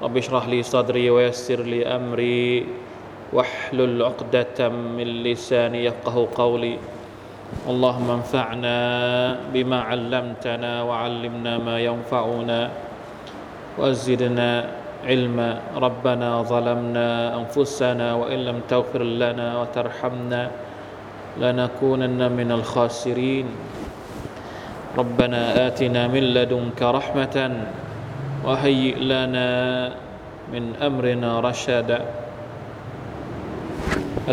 رب اشرح لي صدري ويسر لي أمري واحلل عقدة من لساني يفقه قولي. اللهم انفعنا بما علمتنا وعلمنا ما ينفعنا وزدنا علما. ربنا ظلمنا أنفسنا وإن لم تغفر لنا وترحمنا لنكونن من الخاسرين. ربنا آتنا من لدنك رحمة وهيئ لنا من أمرنا رشدا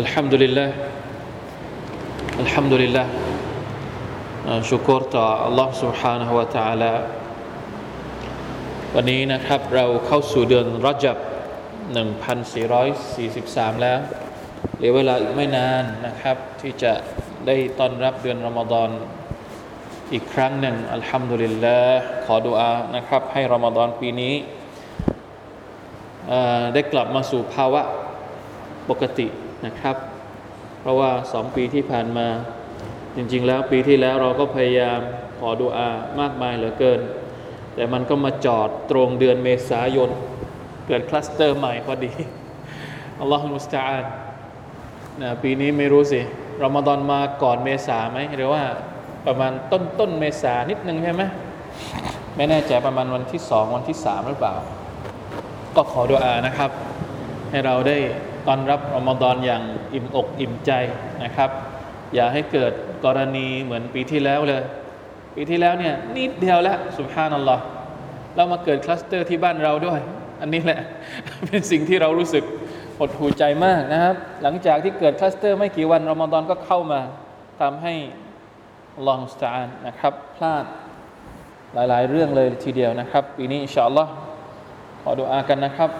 الحمد لله الحمد لله ชุกรต่อ Allah سبحانه และ تعالى วันนี้นะครับเราเข้าสู่เดือนรจับ 1443 แล้วเหลือเวลาอีกไม่นานนะครับ ที่จะได้ต้อนรับเดือนรอมฎอน อีกครั้งหนึ่งอัลฮัมดุลิลลาห์ขอดุอานะครับ ให้รอมฎอนปีนี้ได้กลับมาสู่ภาวะปกตินะครับ เพราะว่าสองปีที่ผ่านมา จริง ๆ แล้วปีที่แล้วเราก็พยายามขอดุอามากมายเหลือเกิน แต่มันก็มาจอดตรงเดือนเมษายน เกิดคลัสเตอร์ใหม่พอดีอัลลอฮฺมุสตาอันนะปีนี้ไม่รู้สิรอมฎอนมาก่อนเมษาไหมหรือว่า ประมาณต้นต้นเมษานิดนึงใช่ไหมไม่แน่ใจประมาณวันที่สองวันที่สามหรือเปล่า ก็ขอดุอานะครับ ให้เราได้ตอนรับรอมฎอนอย่างอิ่มอกอิ่มใจนะครับ อย่าให้เกิดกรณีเหมือนปีที่แล้วเลย ปีที่แล้วเนี่ยนิดเดียวแล้วสุภานัลลอฮ์เรามาเกิดคลัสเตอร์ที่บ้านเราด้วย อันนี้แหละ เป็นสิ่งที่เรารู้สึกหดหู่ใจมากนะครับ หลังจากที่เกิดคลัสเตอร์ไม่กี่วันรอมฎอนก็เข้ามาทำให้ ลองสตาร์นะครับ พลาดหลาย ๆ เรื่องเลยทีเดียวนะครับ ปีนี้إن شاء اللهขอดุอากันนะครับ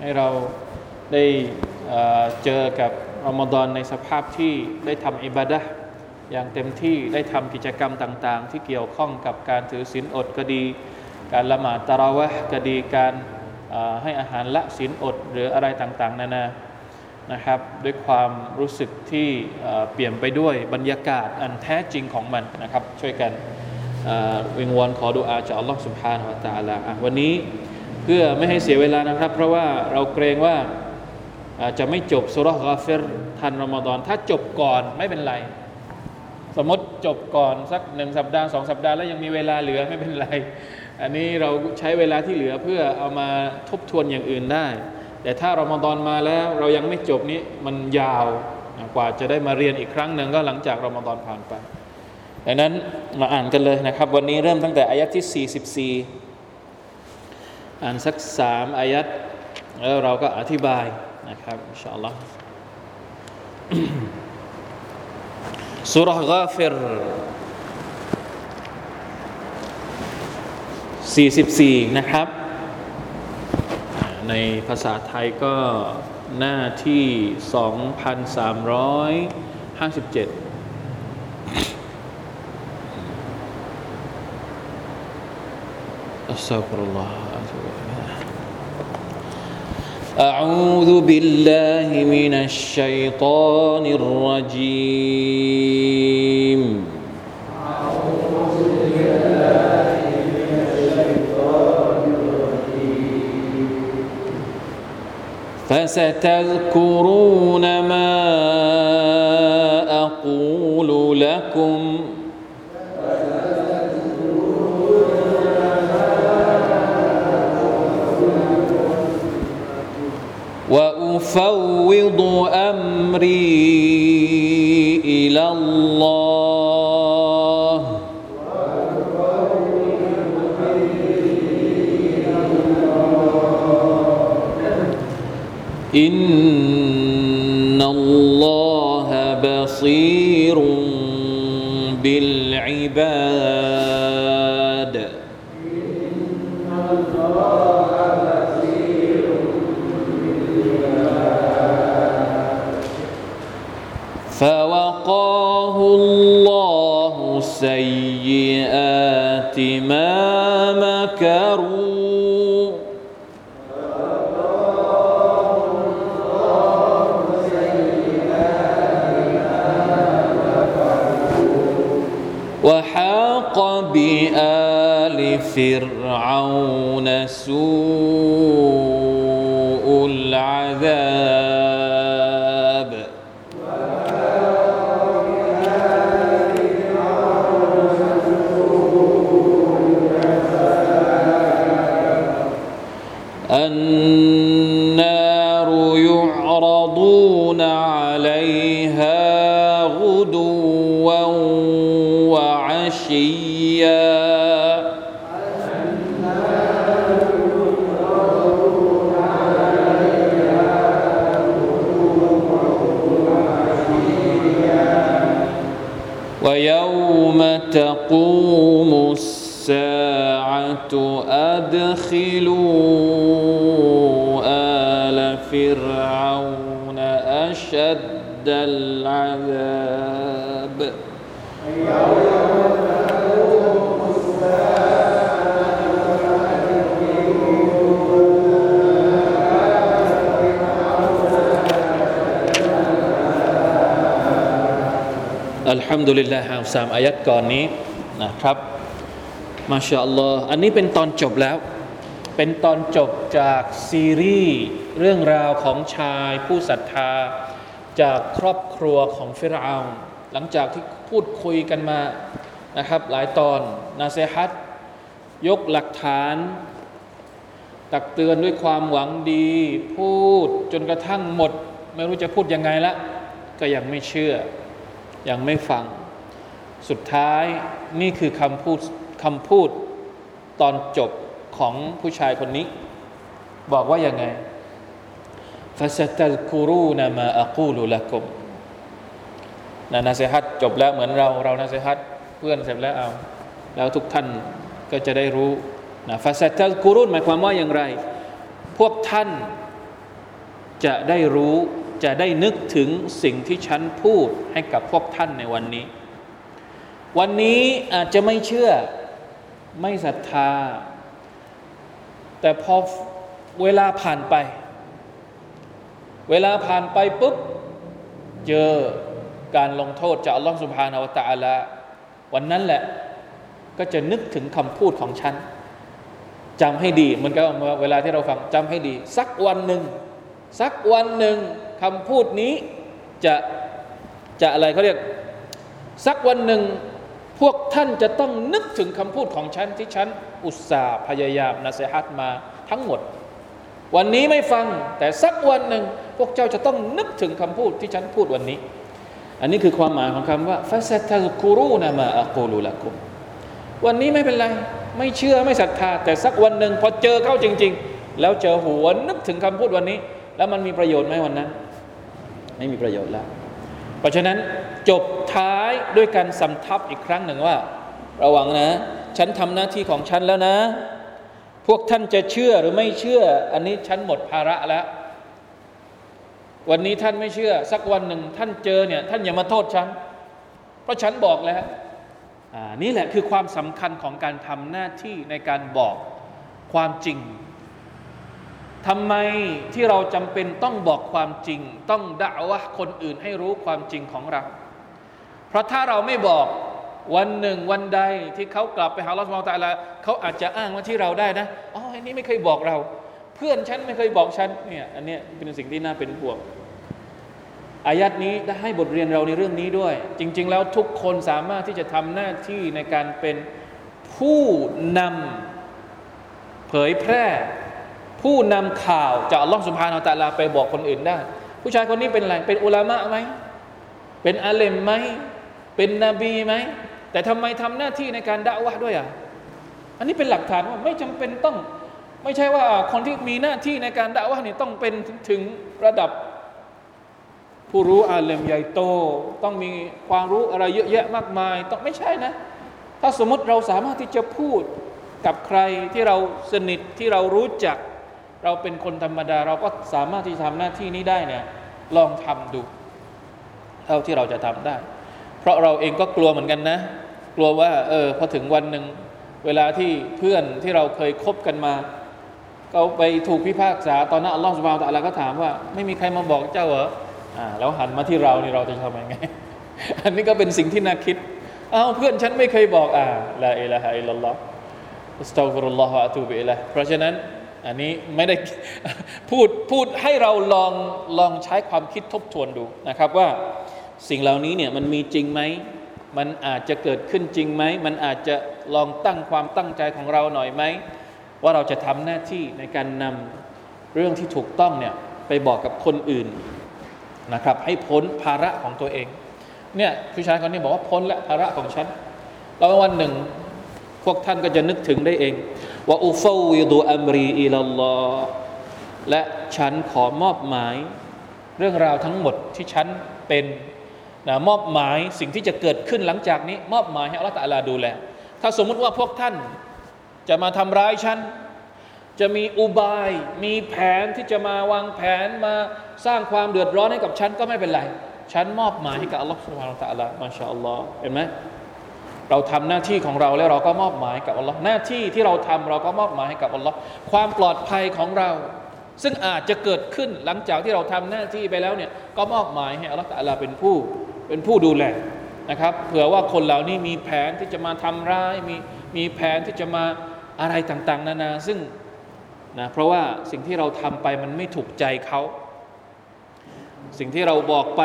ให้เราได้เจอกับรอมฎอนในสภาพที่ได้ทำอิบาดะอย่างเต็มที่ได้ทำกิจกรรมต่าง ๆ ที่เกี่ยวข้องกับการถือศีลอดก็ดี การละหมาดตะราวะก็ดีการให้อาหารละศีลอดหรืออะไรต่าง ๆ นานา นะครับด้วยความรู้สึกที่เปลี่ยนไปด้วยบรรยากาศอันแท้จริงของมันนะครับ ช่วยกันวิงวอนขอดุอาจากอัลลอฮฺสุบฮานาอัลตะลาวันนี้เพื่อไม่ให้เสียเวลานะครับ เพราะว่าเราเกรงว่าจะไม่จบสุรกาเฟรทันรอมฎอนถ้าจบก่อนไม่เป็นไร สมมติจบก่อนสักหนึ่งสัปดาห์สองสัปดาห์แล้วยังมีเวลาเหลือไม่เป็นไร อันนี้เราใช้เวลาที่เหลือเพื่อเอามาทบทวนอย่างอื่นได้ แต่ถ้ารอมฎอนมาแล้วเรายังไม่จบนี้มันยาวกว่าจะได้มาเรียนอีกครั้งหนึ่งก็หลังจากรอมฎอนผ่านไปดังนั้นมาอ่านกันเลยนะครับ วันนี้เริ่มตั้งแต่อายัดที่ 44 อ่านสักสามอายัดแล้วเราก็อธิบายนะครับอินชาอัลลอฮ์สุรกาฟิร44 นะครับ ในภาษาไทยก็หน้าที่ 2,357 أستغفر الله أعوذ بالله من الشيطان الرجيم فستذكرون ما أقول لكم. وأفوض أمري إلى الله. إن الله بصير بالعباد فرعون سوء أدخلوا آل فرعون أشد العذابอัลฮัมดุลิลลาฮ์สามอายัดก่อนนี้นะครับมาชาอัลลอฮ์อันนี้เป็นตอนจบแล้ว เป็นตอนจบจากซีรีส์เรื่องราวของชายผู้ศรัทธา จากครอบครัวของฟิรเอาน์หลังจากที่พูดคุยกันมานะครับ หลายตอนนาเซฮัตยกหลักฐาน ตักเตือนด้วยความหวังดี พูดจนกระทั่งหมด ไม่รู้จะพูดยังไงละ ก็ยังไม่เชื่อ ยังไม่ฟัง สุดท้ายนี่คือคำพูดคำพูดตอนจบ ของผู้ชายคนนี้ บอกว่ายังไงฟาสตัลกูรูนามาอักูลุละกุมนะนาเซฮัตจบแล้วเหมือนเราเรานาเซฮัตเพื่อนเสร็จแล้วเอาแล้วทุกท่านก็จะได้รู้นะฟาสตัลกูรูนหมายความว่าอย่างไร พวกท่านจะได้รู้จะได้นึกถึงสิ่งที่ฉันพูดให้กับพวกท่านในวันนี้ วันนี้อาจจะไม่เชื่อไม่ศรัทธา แต่พอเวลาผ่านไป เวลาผ่านไปปุ๊บ เจอการลงโทษจากอัลลอฮฺสุบฮานาวะตะอาลาวันนั้นแหละก็จะนึกถึงคำพูดของฉันจำให้ดีเหมันก็เวลาที่เราฟังจำให้ดี สักวันหนึ่ง สักวันหนึ่งคำพูดนี้จะจะอะไรเขาเรียก สักวันหนึ่ง พวกท่านจะต้องนึกถึงคำพูดของฉันที่ฉันอุตส่าห์พยายามนะเซฮัตมาทั้งหมด วันนี้ไม่ฟังแต่สักวันหนึ่งพวกเจ้าจะต้องนึกถึงคำพูดที่ฉันพูดวันนี้ อันนี้คือความหมายของคำว่าฟาซตะกูรูนามาอักูลุละกุมวันนี้ไม่เป็นไร ไม่เชื่อไม่ศรัทธา แต่สักวันหนึ่งพอเจอเข้าจริง ๆ แล้วเจอหัวนึกถึงคำพูดวันนี้ แล้วมันมีประโยชน์ไหมวันนั้น ไม่มีประโยชน์แล้ว เพราะฉะนั้นจบท้ายด้วยการสำทับอีกครั้งหนึ่งว่า ระวังนะ ฉันทำหน้าที่ของฉันแล้วนะ พวกท่านจะเชื่อหรือไม่เชื่อ อันนี้ฉันหมดภาระแล้ว วันนี้ท่านไม่เชื่อ สักวันหนึ่งท่านเจอเนี่ย ท่านอย่ามาโทษฉัน เพราะฉันบอกแล้วนี่แหละคือความสำคัญของการทำหน้าที่ในการบอกความจริง ทำไมที่เราจำเป็นต้องบอกความจริง ต้องด่าวะคนอื่นให้รู้ความจริงของเรา เพราะถ้าเราไม่บอกวันหนึ่งวันใดที่เขากลับไปหาลอสมาตาลาเขาอาจจะอ้างว่าที่เราได้นะอ๋อไอ้นี้ไม่เคยบอกเรา เพื่อนฉันไม่เคยบอกฉันเนี่ยอันนี้เป็นสิ่งที่น่าเป็นห่วงอายัดนี้ได้ให้บทเรียนเราในเรื่องนี้ด้วย จริง ๆ แล้วทุกคนสามารถที่จะทำหน้าที่ในการเป็นผู้นำเผยแพร่ ผู้นำข่าวจากอัลลอฮฺสุบฮานาอัลตะลาไปบอกคนอื่นได้ ผู้ชายคนนี้เป็นอะไรเป็นอุลามะไหมเป็นอาเลมไหมเป็นนบีไหมแต่ทำไมทำหน้าที่ในการด่าวะด้วยอะอันนี้เป็นหลักฐานว่าไม่จำเป็นต้อง ไม่ใช่ว่าคนที่มีหน้าที่ในการด่าวะนี่ต้องเป็นถึงระดับผู้รู้อาเลมใหญ่โต ต้องมีความรู้อะไรเยอะแยะมากมาย ต้องไม่ใช่นะ ถ้าสมมติเราสามารถที่จะพูดกับใครที่เราสนิทที่เรารู้จัก เราเป็นคนธรรมดา เราก็สามารถที่จะทำหน้าที่นี้ได้เนี่ยลองทำดู เท่าที่เราจะทำได้ เพราะเราเองก็กลัวเหมือนกันนะ กลัวว่าเออพอถึงวันหนึ่งเวลาที่เพื่อนที่เราเคยคบกันมาเขาไปถูกพิพากษาตอนนั้นอัลลอฮฺสุบานตะอัลาก็ถามว่า ไม่มีใครมาบอกเจ้าเหรออ่าแล้วหันมาที่เรานี่เราจะทำยังไง อันนี้ก็เป็นสิ่งที่น่าคิดอ้าวเพื่อนฉันไม่เคยบอกอ่าละอิละฮะอิลลัลลอฮ์อัสตัฆฟิรุลลอฮฺอะตูบิอิลัยเพราะฉะนั้น อันนี้ไม่ได้พูดพูดให้เราลองลองใช้ความคิดทบทวนดูนะครับว่าสิ่งเหล่านี้เนี่ยมันมีจริงไหม มันอาจจะเกิดขึ้นจริงไหม มันอาจจะลองตั้งความตั้งใจของเราหน่อยไหม ว่าเราจะทำหน้าที่ในการนำเรื่องที่ถูกต้องเนี่ยไปบอกกับคนอื่นนะครับ ให้พ้นภาระของตัวเอง เนี่ยผู้ชายคนนี้บอกว่าพ้นและภาระของฉันแล้ววันหนึ่งพวกท่านก็จะนึกถึงได้เอง ว่าอุฟวิดูอัมรีอิลลอฮและฉันขอมอบหมาย เรื่องราวทั้งหมดที่ฉันเป็นนะมอบหมายสิ่งที่จะเกิดขึ้นหลังจากนี้ มอบหมายให้อัลลอฮฺตะอาลาดูแล ถ้าสมมุติว่าพวกท่านจะมาทำร้ายฉัน จะมีอุบาย มีแผนที่จะมาวางแผนมาสร้างความเดือดร้อนให้กับฉันก็ไม่เป็นไร ฉันมอบหมายให้กับอัลลอฮฺสุบฮานาตะอาลามาชาอัลลอฮ์เห็นไหม เราทำหน้าที่ของเราแล้วเราก็มอบหมายกับอัลลอฮ์หน้าที่ที่เราทำเราก็มอบหมายให้กับอัลลอฮ์ความปลอดภัยของเรา ซึ่งอาจจะเกิดขึ้นหลังจากที่เราทำหน้าที่ไปแล้วเนี่ยก็มอบหมายให้อัลลอฮ์ตะลาเป็นผู้เป็นผู้ดูแลนะครับเผื่อว่าคนเหล่านี้มีแผนที่จะมาทำร้ายมีมีแผนที่จะมาอะไรต่างๆ นานาซึ่งนะเพราะว่าสิ่งที่เราทำไปมันไม่ถูกใจเขาสิ่งที่เราบอกไป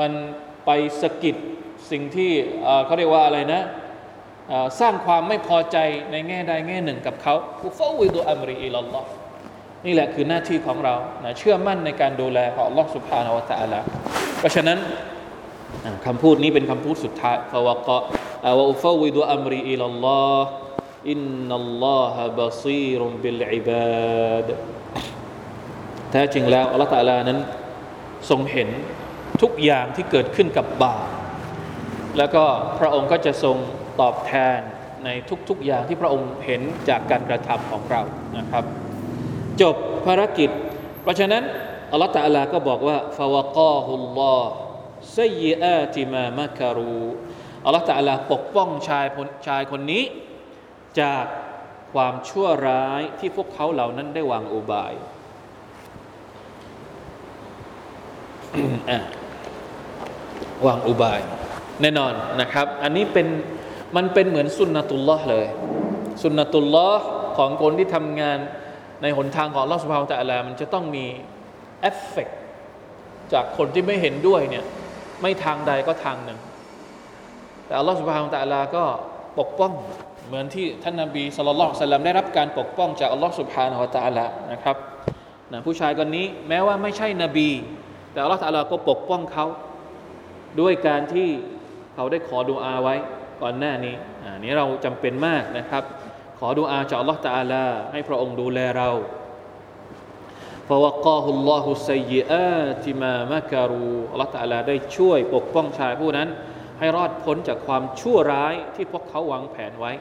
มันไปสะกิด สิ่งที่เขาเรียกว่าอะไรนะสร้างความไม่พอใจในแง่ใดแง่หนึ่งกับเขาผู้ฟาวิดูอัมรีอิลลอฮ์นี่แหละคือหน้าที่ของเรานะเชื่อมั่นในการดูแลของ Allah سبحانه และ تعالى เพราะฉะนั้นคำพูดนี้เป็นคำพูดสุดท้ายฟาวะกะวะอุฟาวิดูอัมรีอิลลอฮ์อินนัลลอฮะบะซีรุบิลอิบาดแท้จริงแล้วอัลลอฮฺตะลานั้นทรงเห็นทุกอย่างที่เกิดขึ้นกับบาป แล้วก็พระองค์ก็จะทรงตอบแทนในทุกๆอย่างที่พระองค์เห็นจากการกระทำของเรานะครับ จบภารกิจ เพราะฉะนั้นอัลลอฮฺตะลาก็บอกว่าฟาวกาฮุลลอฮ์ซยอาติมามะคารูอัลลอฮฺตะลาปกป้องชายชายคนนี้ จากความชั่วร้ายที่พวกเขาเหล่านั้นได้วางอุบายวางอุบาย แน่นอนนะครับ อันนี้เป็นมันเป็นเหมือนสุนนะตุลลอฮ์เลย สุนนะตุลลอฮ์ของคนที่ทำงานในหนทางของลอสพาวแต่ละมันจะต้องมีเอฟเฟกจากคนที่ไม่เห็นด้วยเนี่ยไม่ทางใดก็ทางหนึ่ง แต่อัลลอฮฺสุบฮานตะลาก็ปกป้องเหมือนที่ท่านนาบีสุลต่านสลลัมได้รับการปกป้องจากอัลลอฮฺสุบฮานตะลานะครับนะผู้ชายคนนี้แม้ว่าไม่ใช่นบี แต่อัลลอฮฺตะลาก็ปกป้องเขาด้วยการที่ เขาได้ขอดุอาไว้ก่อนหน้านี้อันนี้เราจำเป็นมากนะครับ ขอดุอาจากอัลลอฮฺตะอาลาให้พระองค์ดูแลเราฟาวกาฮุลลอฮุซัยอาติมามะการูอัลลอฮฺตะอาลาได้ช่วยปกป้องชายผู้นั้น ให้รอดพ้นจากความชั่วร้ายที่พวกเขาวางแผนไว้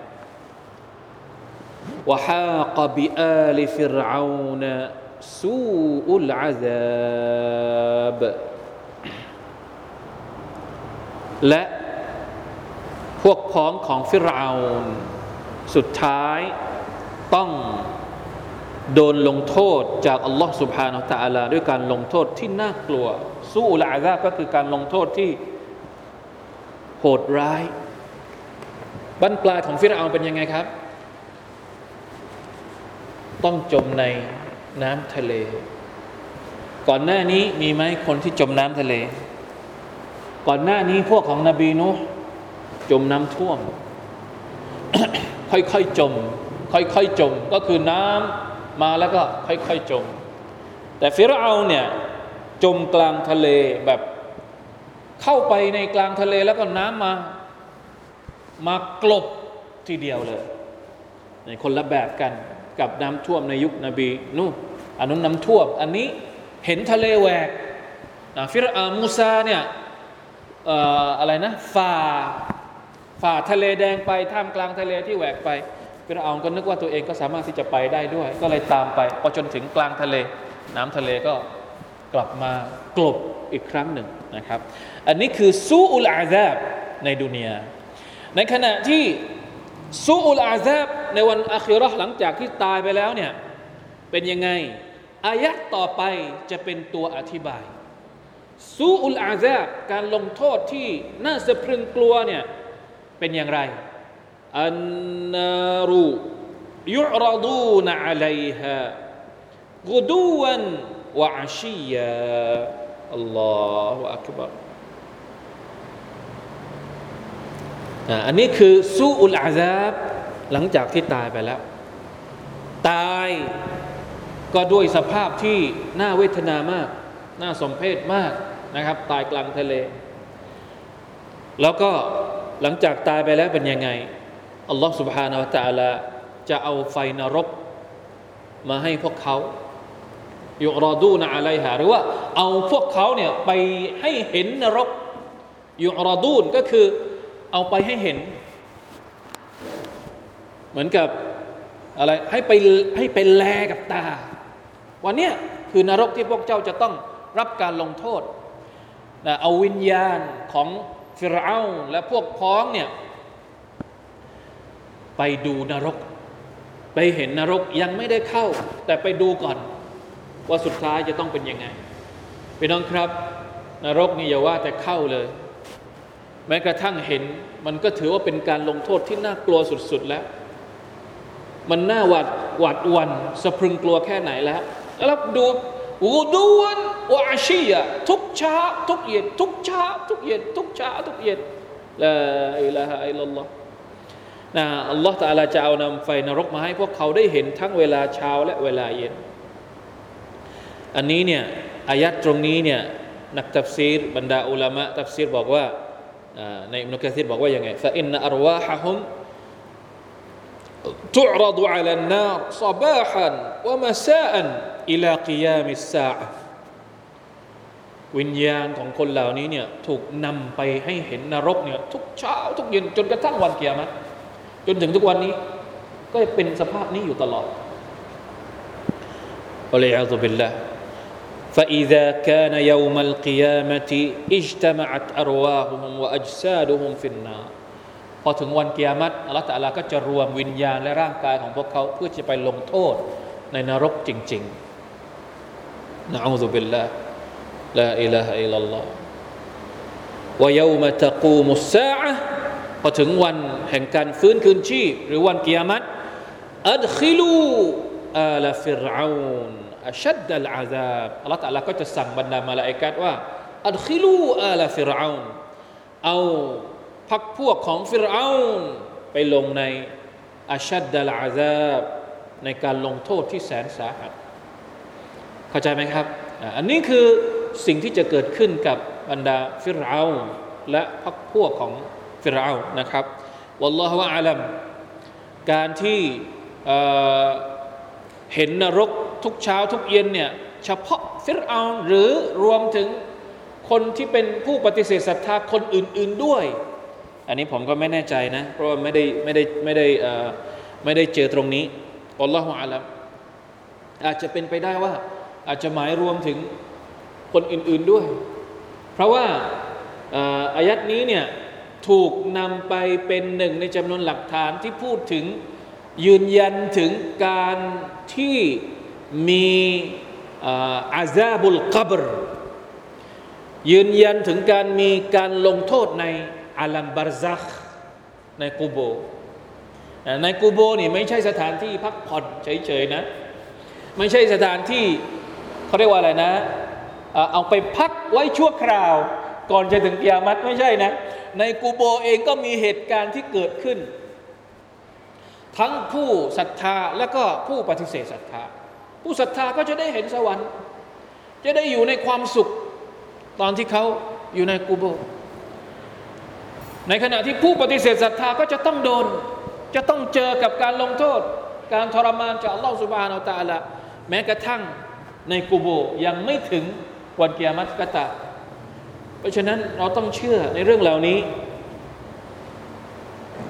วะฮากบิอาลิฟิรอาวนสูอุลอาซาบและ ของของฟิราอนสุดท้ายต้องโดนลงโทษจากอัลลอฮ์สุบฮานาตะอัลาด้วยการลงโทษที่น่ากลัว สู้ละอาซาก็คือการลงโทษที่โหดร้ายบรรปลายของฟิราอนเป็นยังไงครับ ต้องจมในน้ำทะเล ก่อนหน้านี้มีไหมคนที่จมน้ำทะเล ก่อนหน้านี้พวกของนบีนุ จมน้ำท่วม ค่อยๆจม ค่อยๆจม ก็คือน้ำมาแล้วก็ค่อยๆจม แต่ฟิรเอาเนี่ยจมกลางทะเลแบบเข้าไปในกลางทะเลแล้วก็น้ำมามากลบทีเดียวเลยในคนละแบบกันกับน้ำท่วมในยุคนบีนู่นอันนู้นน้ำท่วม อันนี้เห็นทะเลแหวกฟิรอามูซาเนี่ยอะไรนะฝ่า ฝ่าทะเลแดงไปท่ามกลางทะเลที่แหวกไปฟิรเอาก็นึกว่าตัวเองก็สามารถที่จะไปได้ด้วย ก็เลยตามไปพอจนถึงกลางทะเล น้ำทะเลก็กลับมากลบอีกครั้งหนึ่งนะครับ อันนี้คือซูอุลอาซาบในดุนยาในขณะที่ซูอุลอาซาบในวันอาคิรอหลังจากที่ตายไปแล้วเนี่ยเป็นยังไงอายะต่อไปจะเป็นตัวอธิบายซูอุลอาซาบการลงโทษที่น่าสะพรึงกลัวเนี่ย เป็นอย่างไรอันนารุยุรดูนอะลัยฮะกุดูวันวะอาชียาอัลลอฮฺอักบัรอันนี้คือสู้อุลอาซาบหลังจากที่ตายไปแล้ว ตายก็ด้วยสภาพที่น่าเวทนามาก น่าสมเพชมากนะครับ ตายกลางทะเล แล้วก็ หลังจากตายไปแล้วเป็นยังไงอัลลอฮ์ سبحانه และ تعالى จะเอาไฟนรก มาให้พวกเขายุรอดูนอะไรหาหรือว่าเอาพวกเขาเนี่ยไปให้เห็นนรกยุรอดูนก็คือเอาไปให้เห็น เหมือนกับอะไรให้ไปให้ไปแลกับตา วันเนี้ยคือนรกที่พวกเจ้าจะต้องรับการลงโทษนะเอาวิญญาณของ ฟิรเอาและพวกพ้องเนี่ยไปดูนรก ไปเห็นนรกยังไม่ได้เข้า แต่ไปดูก่อน ว่าสุดท้ายจะต้องเป็นยังไงพี่น้องครับ นรกนี่อย่าว่าแต่เข้าเลย แม้กระทั่งเห็น มันก็ถือว่าเป็นการลงโทษที่น่ากลัวสุดๆแล้ว มันน่าหวาดหวาดวันสะพรึงกลัวแค่ไหนแล้วแล้วดู วูดูวันวาชียทุกเช้าทุกเย็นทุกเช้าทุกเย็นทุกเช้าทุกเย็นลาอิลาฮะอิลลัลลอฮ์นะอัลลอฮ์ตะอาลาจะเอานำไฟนรกมาให้พวกเขาได้เห็นทั้งเวลาเช้าและเวลาเย็น อันนี้เนี่ยอายัดตรงนี้เนี่ยนักตัฟซีรบรรดาอุลามะตัฟซีรบอกว่าในอิมนุกะซีรบอกว่ายังไงฟะอินนอรวาฮะฮุม تعرض على النار صباحا ومساء إلى قيام الساعة วิญญาณของคนเหล่านี้เนี่ยถูกนำไปให้เห็นนรกเนี่ยทุกเช้าทุกเย็นจนกระทั่งวันเกียรติจนถึงทุกวันนี้ ก็เป็นสภาพนี้อยู่ตลอดอัลลอฮฺบิลลาห์ فإذا كان يوم القيامة اجتمعت أرواحهم وأجسادهم في النار พอถึงวันเกียรติอัลลอฮฺตะลาก็จะรวมวิญญาณและร่างกายของพวกเขา เพื่อจะไปลงโทษในนรกจริงๆ นะอูซุบิลลาห์ลาอิลาฮะอิลลัลลอฮ์วะยามะตะกูมุสซาอะพอถึงวันแห่งการฟื้นคืนชีพ หรือวันกียรติอัดคิลูอาลาฟิรอาน أشد العذاب الله تعالى ก็จะสั่งบรรดามาลาอิกัดว่าأدخلوا آل فرعون เอาพักพวกของฟิรอาไปลงในأشد العذاب ในการลงโทษที่แสนสาหัส เข้าใจไหมครับ อันนี้คือสิ่งที่จะเกิดขึ้นกับบรรดาฟิรเอาและพักพวกของฟิรเอานะครับوالله أعلمการที่เห็นนรกทุกเช้าทุกเย็นเนี่ยเฉพาะฟิรเอาหรือรวมถึงคนที่เป็นผู้ปฏิเสธศรัทธาคนอื่น ๆด้วย อันนี้ผมก็ไม่แน่ใจนะ เพราะว่าไม่ได้ไม่ได้ไม่ได้ไม่ได้เจอตรงนี้อัลลอฮฺอาลัมอาจจะเป็นไปได้ว่า อาจจะหมายรวมถึงคนอื่นๆด้วย เพราะว่าอายัดนี้เนี่ยถูกนำไปเป็นหนึ่งในจำนวนหลักฐานที่พูดถึงยืนยันถึงการที่มีอาซาบุลกับรยืนยันถึงการมีการลงโทษในอาลัมบารซักในกูโบ ในกูโบนี่ไม่ใช่สถานที่พักผ่อนเฉยๆนะ ไม่ใช่สถานที่ เขาเรียกว่าอะไรนะ เอาไปพักไว้ชั่วคราว ก่อนจะถึงกิยามัตไม่ใช่นะ ในกูโบเองก็มีเหตุการณ์ที่เกิดขึ้น ทั้งผู้ศรัทธาและก็ผู้ปฏิเสธศรัทธา ผู้ศรัทธาก็จะได้เห็นสวรรค์ จะได้อยู่ในความสุขตอนที่เขาอยู่ในกูโบ ในขณะที่ผู้ปฏิเสธศรัทธาก็จะต้องโดน จะต้องเจอกับการลงโทษ การทรมานจากอัลลอฮฺสุบฮานาอัลตะละแม้กระทั่ง ในกูโบยังไม่ถึงวันเกียามัตก็ตาเพราะฉะนั้นเราต้องเชื่อในเรื่องเหล่านี้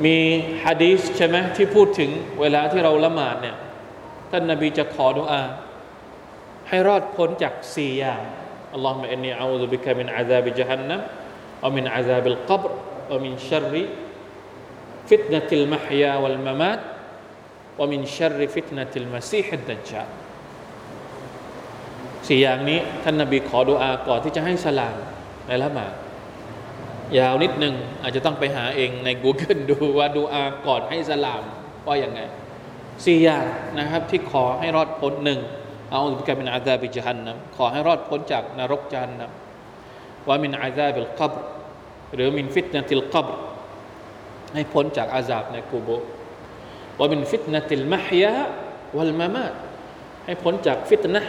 มีฮะดีษใช่ไหมที่พูดถึงเวลาที่เราละหมาดเนี่ยท่านนาบีจะขอดุอา ให้รอดพ้นจากสี่อย่างอัลลอฮฺมะอินนีอาอูบิกะมินอาซาบิจฮันนัมวะมินอาซาบิลกับรวะมินชัรริฟิตนะติลมะฮยาวัลมะมาตวะมินชัรริฟิตนะติลมะซีฮิดดัจจาล สี่อย่างนี้ท่านนาบีขอดุอาก่อนที่จะให้สลามในละหมาดยาวนิดหนึ่งอาจจะต้องไปหาเองใน Google ดูว่าดูอาก่อนให้สลามว่าอย่างไงสี่อย่างนะครับที่ขอให้รอดพ้นหนึ่งเอาอุบิกามินอาซาบิจฮันนะขอให้รอดพ้นจากนรกจานนะومن عذاب القبر หรือ من فتنة القبرให้พ้นจากอาซาบในกูโบومن فتنة المحيا والمماتให้พ้นจากฟิตนะ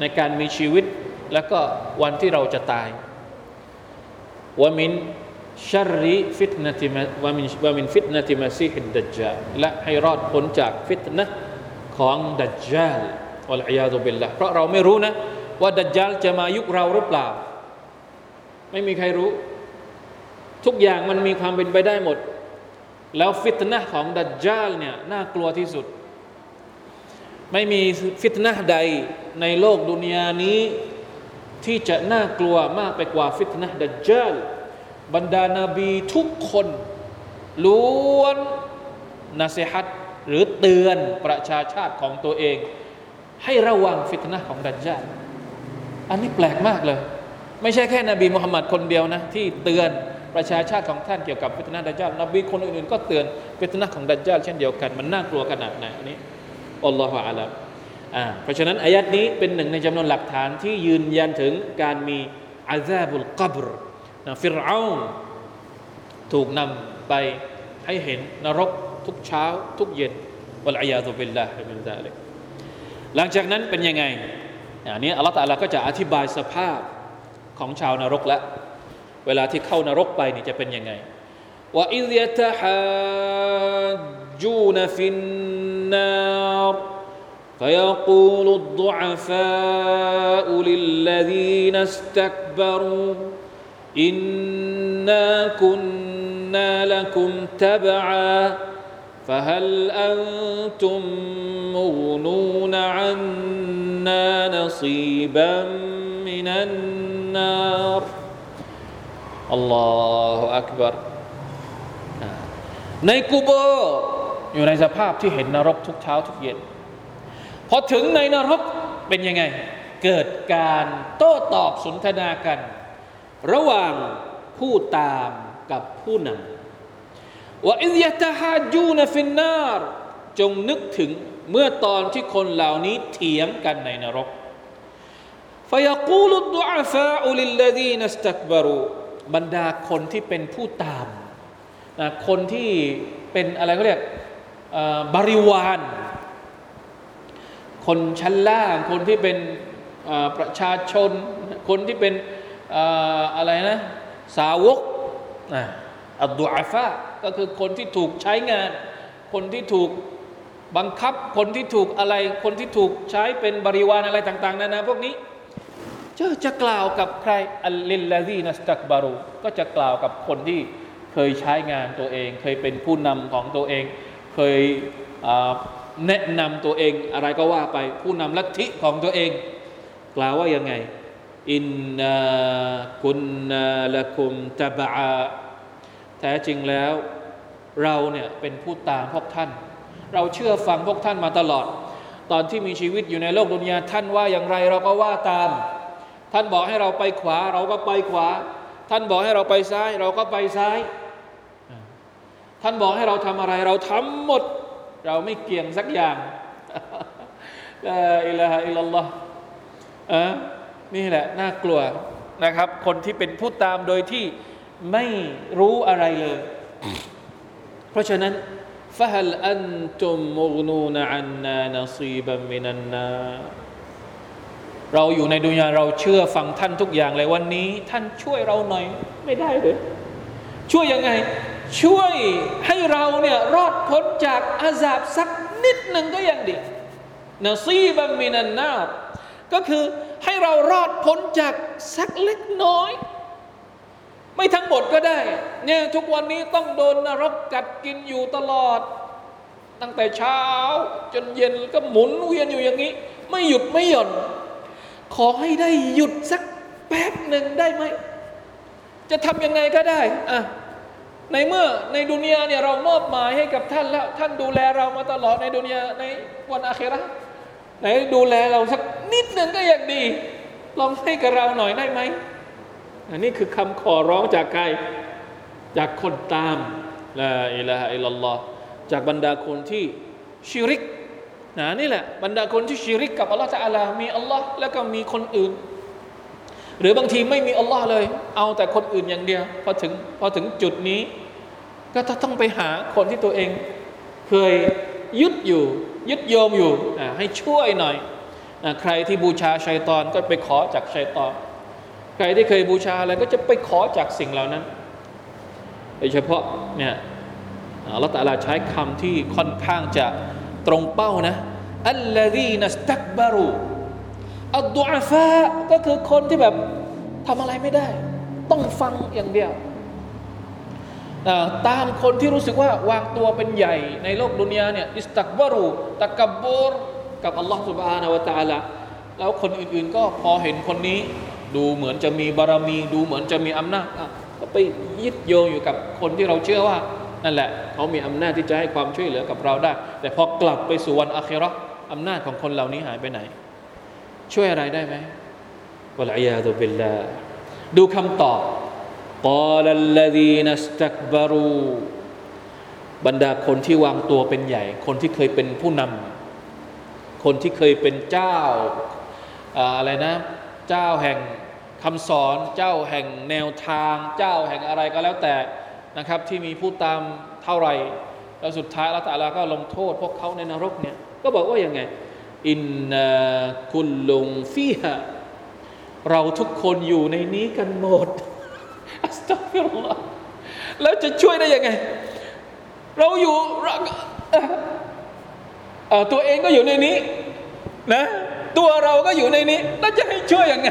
ในการมีชีวิตแล้วก็วันที่เราจะตายومن شر فتنة ومن ومن فتنة المسيح الدجالและให้รอดพ้นจากฟิตนะของดัจจาลالعياذ باللهเพราะเราไม่รู้นะ ว่าดัจจาลจะมายุคเราหรือเปล่า ไม่มีใครรู้ ทุกอย่างมันมีความเป็นไปได้หมด แล้วฟิตนะของดัจจาลเนี่ยน่ากลัวที่สุด ไม่มีฟิตนะใดในโลกดุนยานี้ ที่จะน่ากลัวมากไปกว่าฟิตนะดัจจาลบรรดานาบีทุกคนล้วนนาเซฮัตหรือเตือนประชาชาติของตัวเอง ให้ระวังฟิตนะของดัจจาลอันนี้แปลกมากเลย ไม่ใช่แค่นบีมุฮัมมัดคนเดียวนะ ที่เตือนประชาชาติของท่านเกี่ยวกับฟิตนะดัจจาลนบีคนอื่นๆก็เตือนฟิตนะของดัจจาลเช่นเดียวกัน มันน่ากลัวขนาดไหนอันนี้ อัลลอฮฺอาลัมอ่าเพราะฉะนั้นอายัดนี้เป็นหนึ่งในจำนวนหลักฐานที่ยืนยันถึงการมีอาซาบุลกับรนะฟิรเอาถูกนำไปให้เห็นนรกทุกเช้า ทุกเย็นวัลอยาตุบิลลาฮิมินซาลิกหลังจากนั้นเป็นยังไงอันนี้อัลลอฮฺตะอาลาก็จะอธิบายสภาพของชาวนรกแล้วเวลาที่เข้านรกไปนี่จะเป็นยังไงว่าอิยะตะฮาจูนฟิน นาร فيقول الضعفاء للذين استكبروا إنا كنا لكم تبعا فهل أنتم مغنون عنا نصيبا من النار الله أكبر ในกูโบ อยู่ในสภาพที่เห็นนรกทุกเช้าทุกเย็น พอถึงในนรกเป็นยังไง เกิดการโต้ตอบสนทนากัน ระหว่างผู้ตามกับผู้นำว่าอิยะตาฮาจูนฟินนารจงนึกถึงเมื่อตอนที่คนเหล่านี้เถียงกันในนรก فيقول الضعفاء للذين استكبروا บรรดาคนที่เป็นผู้ตามนะคนที่เป็นอะไรเขาเรียก บริวาร คนชั้นล่าง คนที่เป็นประชาชน คนที่เป็นอะไรนะ สาวกอัลดุอาฟะก็คือคนที่ถูกใช้งาน คนที่ถูกบังคับ คนที่ถูกอะไร คนที่ถูกใช้เป็นบริวารอะไรต่าง ๆนานาพวกนี้จะจะกล่าวกับใครอัลลิลลาซีนัสตักบารูก็จะกล่าวกับคนที่เคยใช้งานตัวเอง เคยเป็นผู้นำของตัวเอง เคยแนะนำตัวเองอะไรก็ว่าไป ผู้นำลัทธิของตัวเอง กล่าวว่ายังไง อินนาคุนนาละคุมตะบะแท้จริงแล้วเราเนี่ยเป็นผู้ตามพวกท่าน เราเชื่อฟังพวกท่านมาตลอด ตอนที่มีชีวิตอยู่ในโลกดุนยาท่านว่าอย่างไรเราก็ว่าตาม ท่านบอกให้เราไปขวา เราก็ไปขวา ท่านบอกให้เราไปซ้าย เราก็ไปซ้าย ท่านบอกให้เราทำอะไร เราทำหมด เราไม่เกี่ยงสักอย่างลาอิลาฮะอิลลัลลอฮ์อะนี่แหละน่ากลัวนะครับ คนที่เป็นผู้ตามโดยที่ไม่รู้อะไรเลย เพราะฉะนั้นฟะฮัลอันตุมมุกนูนอันนานซีบัมมินันนาเราอยู่ในดุนยาเราเชื่อฟังท่านทุกอย่างเลยวันนี้ ท่านช่วยเราหน่อย ไม่ได้เลยช่วยยังไง ช่วยให้เราเนี่ยรอดพ้นจากอาซาบสักนิดหนึ่งก็ยังดีนาซีบัมมินันนาบก็คือให้เรารอดพ้นจากสักเล็กน้อย ไม่ทั้งหมดก็ได้เนี่ยทุกวันนี้ต้องโดนนรกกัดกินอยู่ตลอด ตั้งแต่เช้า จนเย็นก็หมุนเวียนอยู่อย่างนี้ ไม่หยุดไม่หย่อน ขอให้ได้หยุดสักแป๊บหนึ่งได้ไหม จะทำยังไงก็ได้อะ ในเมื่อในดุนยาเนี่ยเรามอบหมายให้กับท่านแล้ว ท่านดูแลเรามาตลอดในดุนยาในวันอาคราไหนดูแลเราสักนิดหนึ่งก็ยังดี ลองให้กับเราหน่อยได้ไหมอันนี้คือคำขอร้องจากใครจากคนตามลาอิลาฮะอิลลอฮ์จากบรรดาคนที่ชิริกนะนี่แหละบรรดาคนที่ชิริกกับอัลลอฮฺตะอาลามีอัลลอฮ์แล้วก็มีคนอื่น หรือบางทีไม่มีอัลลอฮ์เลย เอาแต่คนอื่นอย่างเดียวพอถึงพอถึงจุดนี้ ก็ต้องไปหาคนที่ตัวเอง เคยยึดอยู่ ยึดโยมอยู่ให้ช่วยหน่อยใครที่บูชาชัยตอนก็ไปขอจากชัยตอน ใครที่เคยบูชาอะไรก็จะไปขอจากสิ่งเหล่านั้นโดยเฉพาะเนี่ยอัลลอฮฺตะลาใช้คำที่ค่อนข้างจะตรงเป้านะอัลลอฮีนัสตักบารู อัลดุอาฟาก็คือคนที่แบบทำอะไรไม่ได้ ต้องฟังอย่างเดียวตามคนที่รู้สึกว่าวางตัวเป็นใหญ่ในโลกดุนยาเนี่ยอิสตักบารูตะกับบูรกับอัลลอฮฺสุบฮานาวะตาละแล้วคนอื่นๆก็พอเห็นคนนี้ ดูเหมือนจะมีบารมี ดูเหมือนจะมีอำนาจก็ไปยึดโยงอยู่กับคนที่เราเชื่อว่านั่นแหละ เขามีอำนาจที่จะให้ความช่วยเหลือกับเราได้ แต่พอกลับไปสู่วันอาครออำนาจของคนเหล่านี้หายไปไหน ช่วยอะไรได้ไหมวลัยยาตุบิลลาดูคำตอบกอลัลลดีนัสตักบารูบรรดาคนที่วางตัวเป็นใหญ่ คนที่เคยเป็นผู้นำคนที่เคยเป็นเจ้าอะไรนะ เจ้าแห่งคำสอน เจ้าแห่งแนวทาง เจ้าแห่งอะไรก็แล้วแต่นะครับ ที่มีผู้ตามเท่าไรแล้วสุดท้ายละตาลาก็ลงโทษ พวกเขาในนรกเนี่ย ก็บอกว่าอย่างไง อินนาคุลลุงฟีฮะเราทุกคนอยู่ในนี้กันหมดอัสตัฟฟิรุลลอฮ์แล้วจะช่วยได้ยังไง เราอยู่ตัวเองก็อยู่ในนี้ นะ ตัวเราก็อยู่ในนี้แล้วจะให้ช่วยยังไง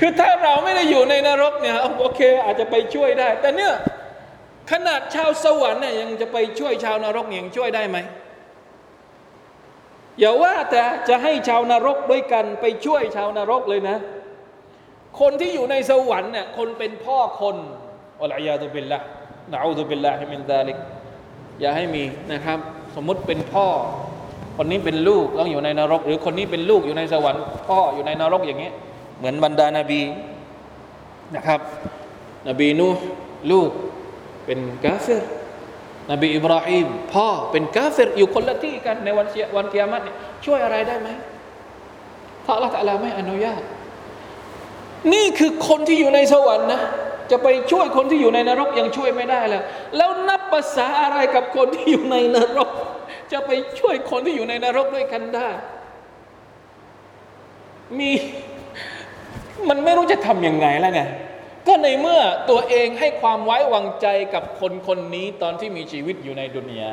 คือถ้าเราไม่ได้อยู่ในนรกเนี่ยโอเค อาจจะไปช่วยได้ แต่เนี่ยขนาดชาวสวรรค์เนี่ยยังจะไปช่วยชาวนรกยังช่วยได้ไหม อย่าว่าแต่จะให้ชาวนรกด้วยกันไปช่วยชาวนรกเลยนะ คนที่อยู่ในสวรรค์เนี่ยคนเป็นพ่อคนอัลลอฮฺยาตุบิลละนะอูตุบิลละฮิมินดาลิกอย่าให้มีนะครับ สมมุติเป็นพ่อ คนนี้เป็นลูกต้องอยู่ในนรก หรือคนนี้เป็นลูกอยู่ในสวรรค์ พ่ออยู่ในนรกอย่างเงี้ยเหมือนบรรดานาบีนะครับ นบีนูลูกเป็นกาเฟร นบีอิบราฮิมพ่อเป็นกาเฟรอยู่คนละที่กันในวันวันกิยามัตเนี่ยช่วยอะไรได้ไหมพระอัลลอฮฺตะลาไม่อนุญาต นี่คือคนที่อยู่ในสวรรค์นะ จะไปช่วยคนที่อยู่ในนรกยังช่วยไม่ได้แล้ว แล้วนับภาษาอะไรกับคนที่อยู่ในนรก จะไปช่วยคนที่อยู่ในนรกด้วยกันได้ มี มันไม่รู้จะทำยังไงแล้วไง ก็ในเมื่อตัวเองให้ความไว้วางใจกับคนคนนี้ตอนที่มีชีวิตอยู่ในดุนยา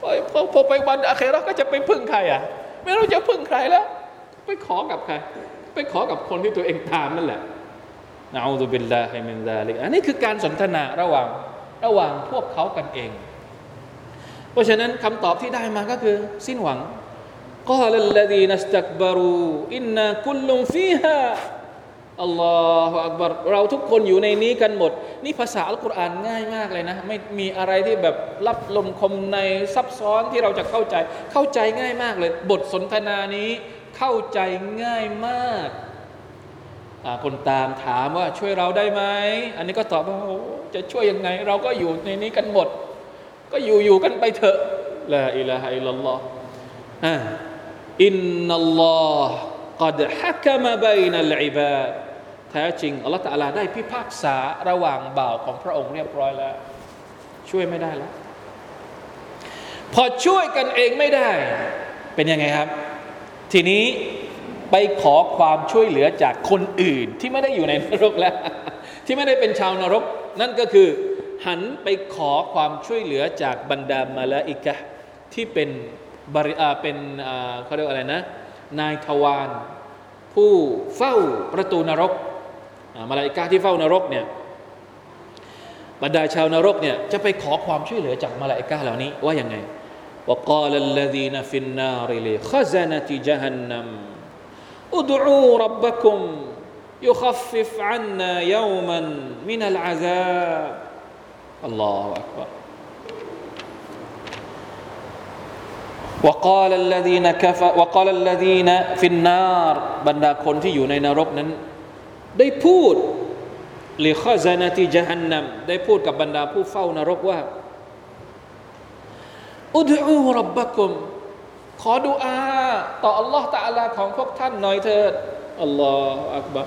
พอพอพไปวันอาเคราก็จะไปพึ่งใครอะ ไม่รู้จะพึ่งใครแล้ว ไปขอกับใคร ไปขอกับคนที่ตัวเองตามนั่นแหละنعوذ بالله من ذلكอันนี้คือการสนทนาระหว่างระหว่างพวกเขากันเอง เพราะฉะนั้นคำตอบที่ได้มาก็คือ สิ้นหวังกาลลดีนัสตักบารูอินนาคุลลุมฟีฮา อัลลอฮฺอักบารเราทุกคนอยู่ในนี้กันหมด นี่ภาษาอัลกุรอานง่ายมากเลยนะ ไม่มีอะไรที่แบบรับลมคมในซับซ้อนที่เราจะเข้าใจ เข้าใจง่ายมากเลย บทสนทนานี้เข้าใจง่ายมาก คนตามถามว่าช่วยเราได้ไหม อันนี้ก็ตอบว่าจะช่วยยังไง เราก็อยู่ในนี้กันหมด ก็อยู่อยู่กันไปเถอะละอิละฮะอิลลัลลอฮอินนัลลอฮ์ قد حكم بين العباد แท้จริงอัลลอฮฺตะลาได้พิพากษาระหว่างบ่าวของพระองค์เรียบร้อยแล้ว ช่วยไม่ได้แล้ว พอช่วยกันเองไม่ได้ เป็นยังไงครับ ทีนี้ไปขอความช่วยเหลือจากคนอื่นที่ไม่ได้อยู่ในนรกแล้ว ที่ไม่ได้เป็นชาวนรก นั่นก็คือ หันไปขอความช่วยเหลือจากบรรดามาลาอิกะที่เป็นบริอาเป็นเขาเรียกอะไรนะ นายทวารผู้เฝ้าประตูนรก มาลาอิกะที่เฝ้านรกเนี่ยบรรดาชาวนรกเนี่ยจะไปขอความช่วยเหลือจากมาลาอิกะเหล่านี้ว่าอย่างไง وقال الذين في النار لخزنة جهنم ادعوا ربكم يخفف عنا يوما من العذاب الله أكبر وقال الذين كفر وقال الذين في النار บรรดาคนที่อยู่ในนรกนั้น ได้พูดลิขซานาติจฮันนัมได้พูดกับบรรดาผู้เฝ้านรกว่า อุดอูรับบะกุม ขอดุอาต่ออัลลอฮ์ตะอาลาของพวกท่านหน่อยเถิดอัลลอฮฺอักบะ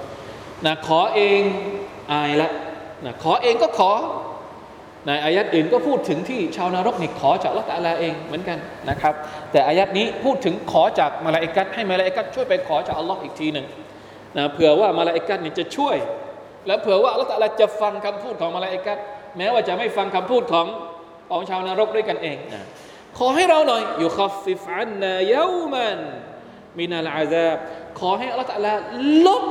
นะขอเองอายละนะขอเองก็ขอในอายัดอื่นก็พูดถึงที่ชาวนรกนี่ขอจากอัลลอฮ์ตาลาเองเหมือนกันนะครับ แต่อายัดนี้พูดถึงขอจากมาลาอิกัดให้มาลาอิกัดช่วยไปขอจากอัลลอฮ์อีกทีหนึ่ง นะเผื่อว่ามาลาอิกัดนี่จะช่วย และเผื่อว่าอัลลอฮ์ตาลาจะฟังคำพูดของมาลาอิกัดแม้ว่าจะไม่ฟังคำพูดของของชาวนรกด้วยกันเองนะขอให้เราหน่อยيخفف عنا يوما من العذابขอให้อัลลอฮ์ตาลาลด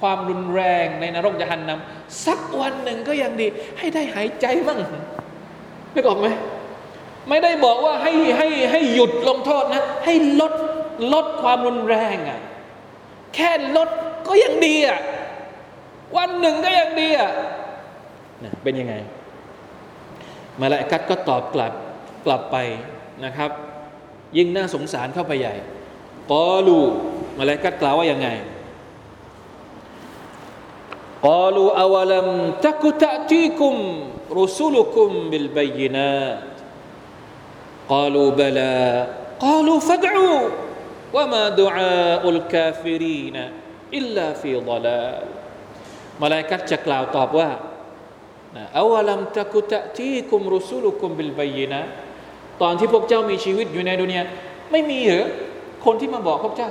ความรุนแรงในนรกยะหันนำสักวันหนึ่งก็ยังดี ให้ได้หายใจบ้างนึกออกไหมไม่ได้บอกว่าให้ให้ให้หยุดลงโทษนะ ให้ลดลดความรุนแรงอะ่ะ แค่ลดก็ยังดีอะ่ะวันหนึ่งก็ยังดีอะ่ะนะเป็นยังไง มาละกัดก็ตอบกลับกลับไปนะครับ ยิ่งน่าสงสารเข้าไปใหญ่กอลูมาละกัดกล่าวว่ายังไง قالوا أولم تك تأتيكم رسلكم بالبينات قالوا بلى قالوا فادعوا وما دعاء الكافرين إلا في ضلالมาลายกัตจะกล่าวตอบว่าأولم تك تأتيكم رسلكم بالبينات ตอนที่พวกเจ้ามีชีวิตอยู่ในดุนยาไม่มีหรือคนที่มาบอกพวกเจ้า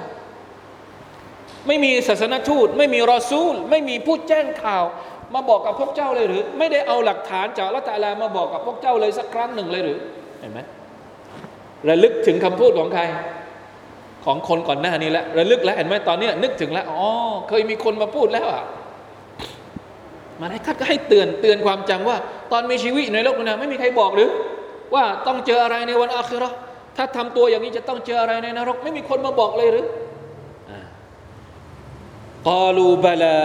ไม่มีศาสนทูต ไม่มีรอซูล ไม่มีผู้แจ้งข่าว มาบอกกับพวกเจ้าเลยหรือ ไม่ได้เอาหลักฐานจากละตาลามาบอกกับพวกเจ้าเลยสักครั้งหนึ่งเลยหรือเห็นไหมระลึกถึงคำพูดของใคร ของคนก่อนหน้านี้แล้วระลึกแล้วเห็นไหมตอนนี้นึกถึงแล้วอ๋อเคยมีคนมาพูดแล้วอะมาให้คัดก็ให้เตือนเตือนความจำว่า ตอนมีชีวิตในโลกนี้ไม่มีใครบอกหรือ ว่าต้องเจออะไรในวันอาคิเราะห์ถ้าทำตัวอย่างนี้จะต้องเจออะไรในนรก ไม่มีคนมาบอกเลยหรือกอลูบลา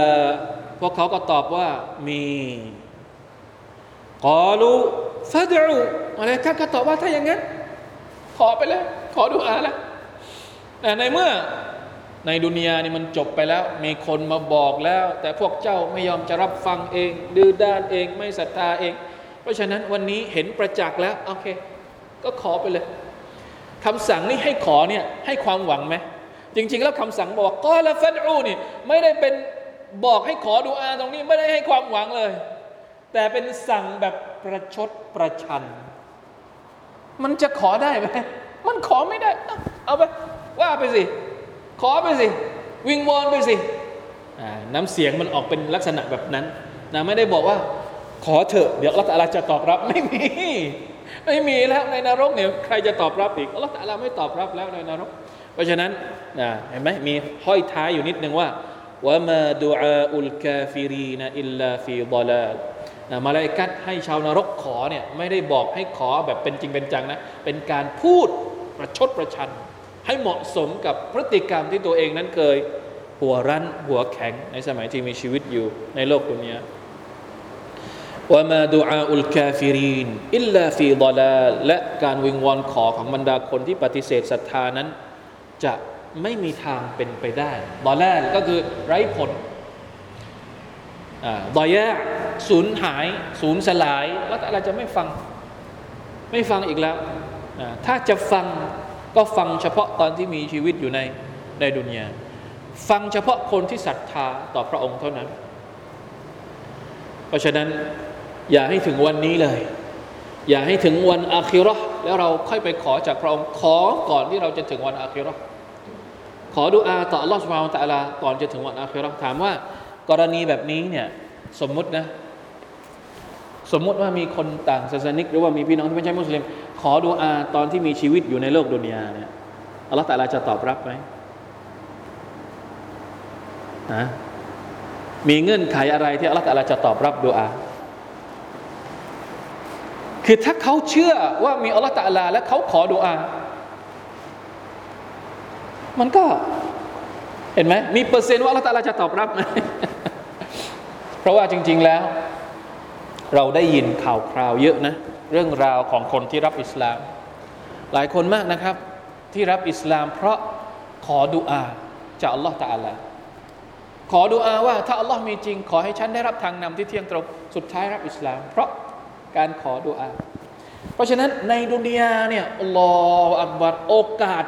พวกเขาก็ตอบว่ามีกอลูฟาดูอะไรกันก็ตอบว่าถ้าอย่างนั้น ขอไปแล้วขอดูอาแล้ว แต่ในเมื่อในดุนยานี่มันจบไปแล้ว มีคนมาบอกแล้ว แต่พวกเจ้าไม่ยอมจะรับฟังเอง ดื้อด้านเองไม่ศรัทธาเอง เพราะฉะนั้นวันนี้เห็นประจักษ์แล้วโอเค ก็ขอไปเลยคำสั่งนี้ให้ขอเนี่ยให้ความหวังไหมจริง ๆ แล้วคำสั่งบอกก็ละฟัดอูนี่ไม่ได้เป็นบอกให้ขอดูอาตรงนี้ไม่ได้ให้ความหวังเลย แต่เป็นสั่งแบบประชดประชัน มันจะขอได้ไหมมันขอไม่ได้ เอาไป ว่าไปสิ ขอไปสิ วิงวอนไปสิน้ำเสียงมันออกเป็นลักษณะแบบนั้นนะไม่ได้บอกว่า ขอเถอะเดี๋ยวอัลลอฮฺจะตอบรับไม่มี ไม่มีแล้วในนรกเนี่ยใครจะตอบรับอีกอัลลอฮฺไม่ตอบรับแล้วในนรก เพราะฉะนั้นนะเห็นไหมมีห้อยท้ายอยู่นิดนึงว่าوما دعاء الكافرين إلا في ضلالนะมาลายกัดให้ชาวนรกขอเนี่ยไม่ได้บอกให้ขอแบบเป็นจริงเป็นจังนะ เป็นการพูดประชดประชัน ให้เหมาะสมกับพฤติกรรมที่ตัวเองนั้นเคยหัวรั้นหัวแข็งในสมัยที่มีชีวิตอยู่ในโลกดุนยาوما دعاء الكافرين إلا في ضلالและการวิงวอนขอของบรรดาคนที่ปฏิเสธศรัทธานั้น จะไม่มีทางเป็นไปได้ดอแรกก็คือไร้ผลضياعสูญหายสูญสลาย แล้วอะไรจะไม่ฟัง ไม่ฟังอีกแล้ว ถ้าจะฟัง ก็ฟังเฉพาะตอนที่มีชีวิตอยู่ในในดุนยาฟังเฉพาะคนที่ศรัทธาต่อพระองค์เท่านั้น เพราะฉะนั้นอย่าให้ถึงวันนี้เลย อย่าให้ถึงวันอาคิรอแล้วเราค่อยไปขอจากพระองค์ขอก่อนที่เราจะถึงวันอาคิรอขอดุอาต่ออัลลอฮฺสุบฮานตะลาก่อนจะถึงวันอาคิรอถามว่า กรณีแบบนี้เนี่ยสมมุตินะสมมุติว่ามีคนต่างศาสนิก หรือว่ามีพี่น้องที่ไม่ใช่มุสลิม ขอดุอาตอนที่มีชีวิตอยู่ในโลกดุนยาเนี่ยอัลลอฮฺตะลาจะตอบรับไหมนะมีเงื่อนไขอะไรที่อัลลอฮฺตะลาจะตอบรับดุอาคือถ้าเขาเชื่อว่ามีอัลลอฮฺตะลา และเขาขอดุอา มันก็เห็นไหมมีเปอร์เซ็นต์ว่าอัลลอฮฺตะลาจะตอบรับไหมเพราะว่าจริง ๆแล้ว เราได้ยินข่าวคราวเยอะนะ เรื่องราวของคนที่รับอิสลาม หลายคนมากนะครับ ที่รับอิสลาม เพราะขอดุอาจากอัลลอฮฺตะลาขอดุอาว่า ถ้าอัลลอฮ์มีจริง ขอให้ฉันได้รับทางนำที่เที่ยงตรงสุดท้ายรับอิสลาม เพราะการขอดุอา เพราะฉะนั้นในดุนยาเนี่ยอัลลอฮฺอักบัดโอกาส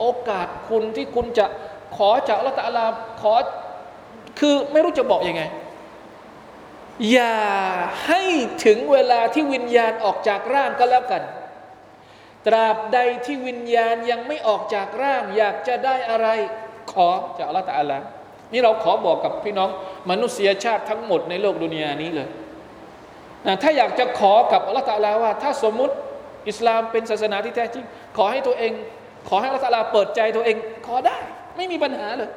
โอกาสคุณที่คุณจะขอจากอัลลอฮฺตะอาลาขอคือไม่รู้จะบอกอยังไง อย่าให้ถึงเวลาที่วิญญาณออกจากร่างก็แล้วกัน ตราบใดที่วิญญาณยังไม่ออกจากร่าง อยากจะได้อะไร ขอจากอัลลอฮฺตะอาลานี่เราขอบอกกับพี่น้องมนุษยชาติทั้งหมดในโลกดุนยานี้เลยนะถ้าอยากจะขอกับอัลลอฮฺตะอาลาว่า ถ้าสมมุติอิสลามเป็นศาสนาที่แท้จริง ขอให้ตัวเอง ขอให้อัลลอฮฺตะอาลาเปิดใจตัวเอง ขอได้ ไม่มีปัญหาเลย